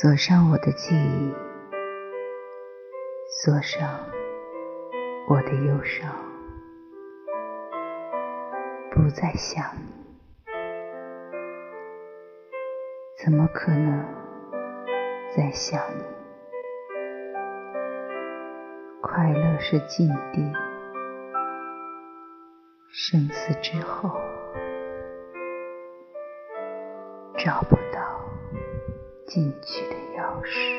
锁上我的记忆，锁上我的忧伤，不再想你，怎么可能再想你？快乐是禁地，生死之后找不到。进去的钥匙。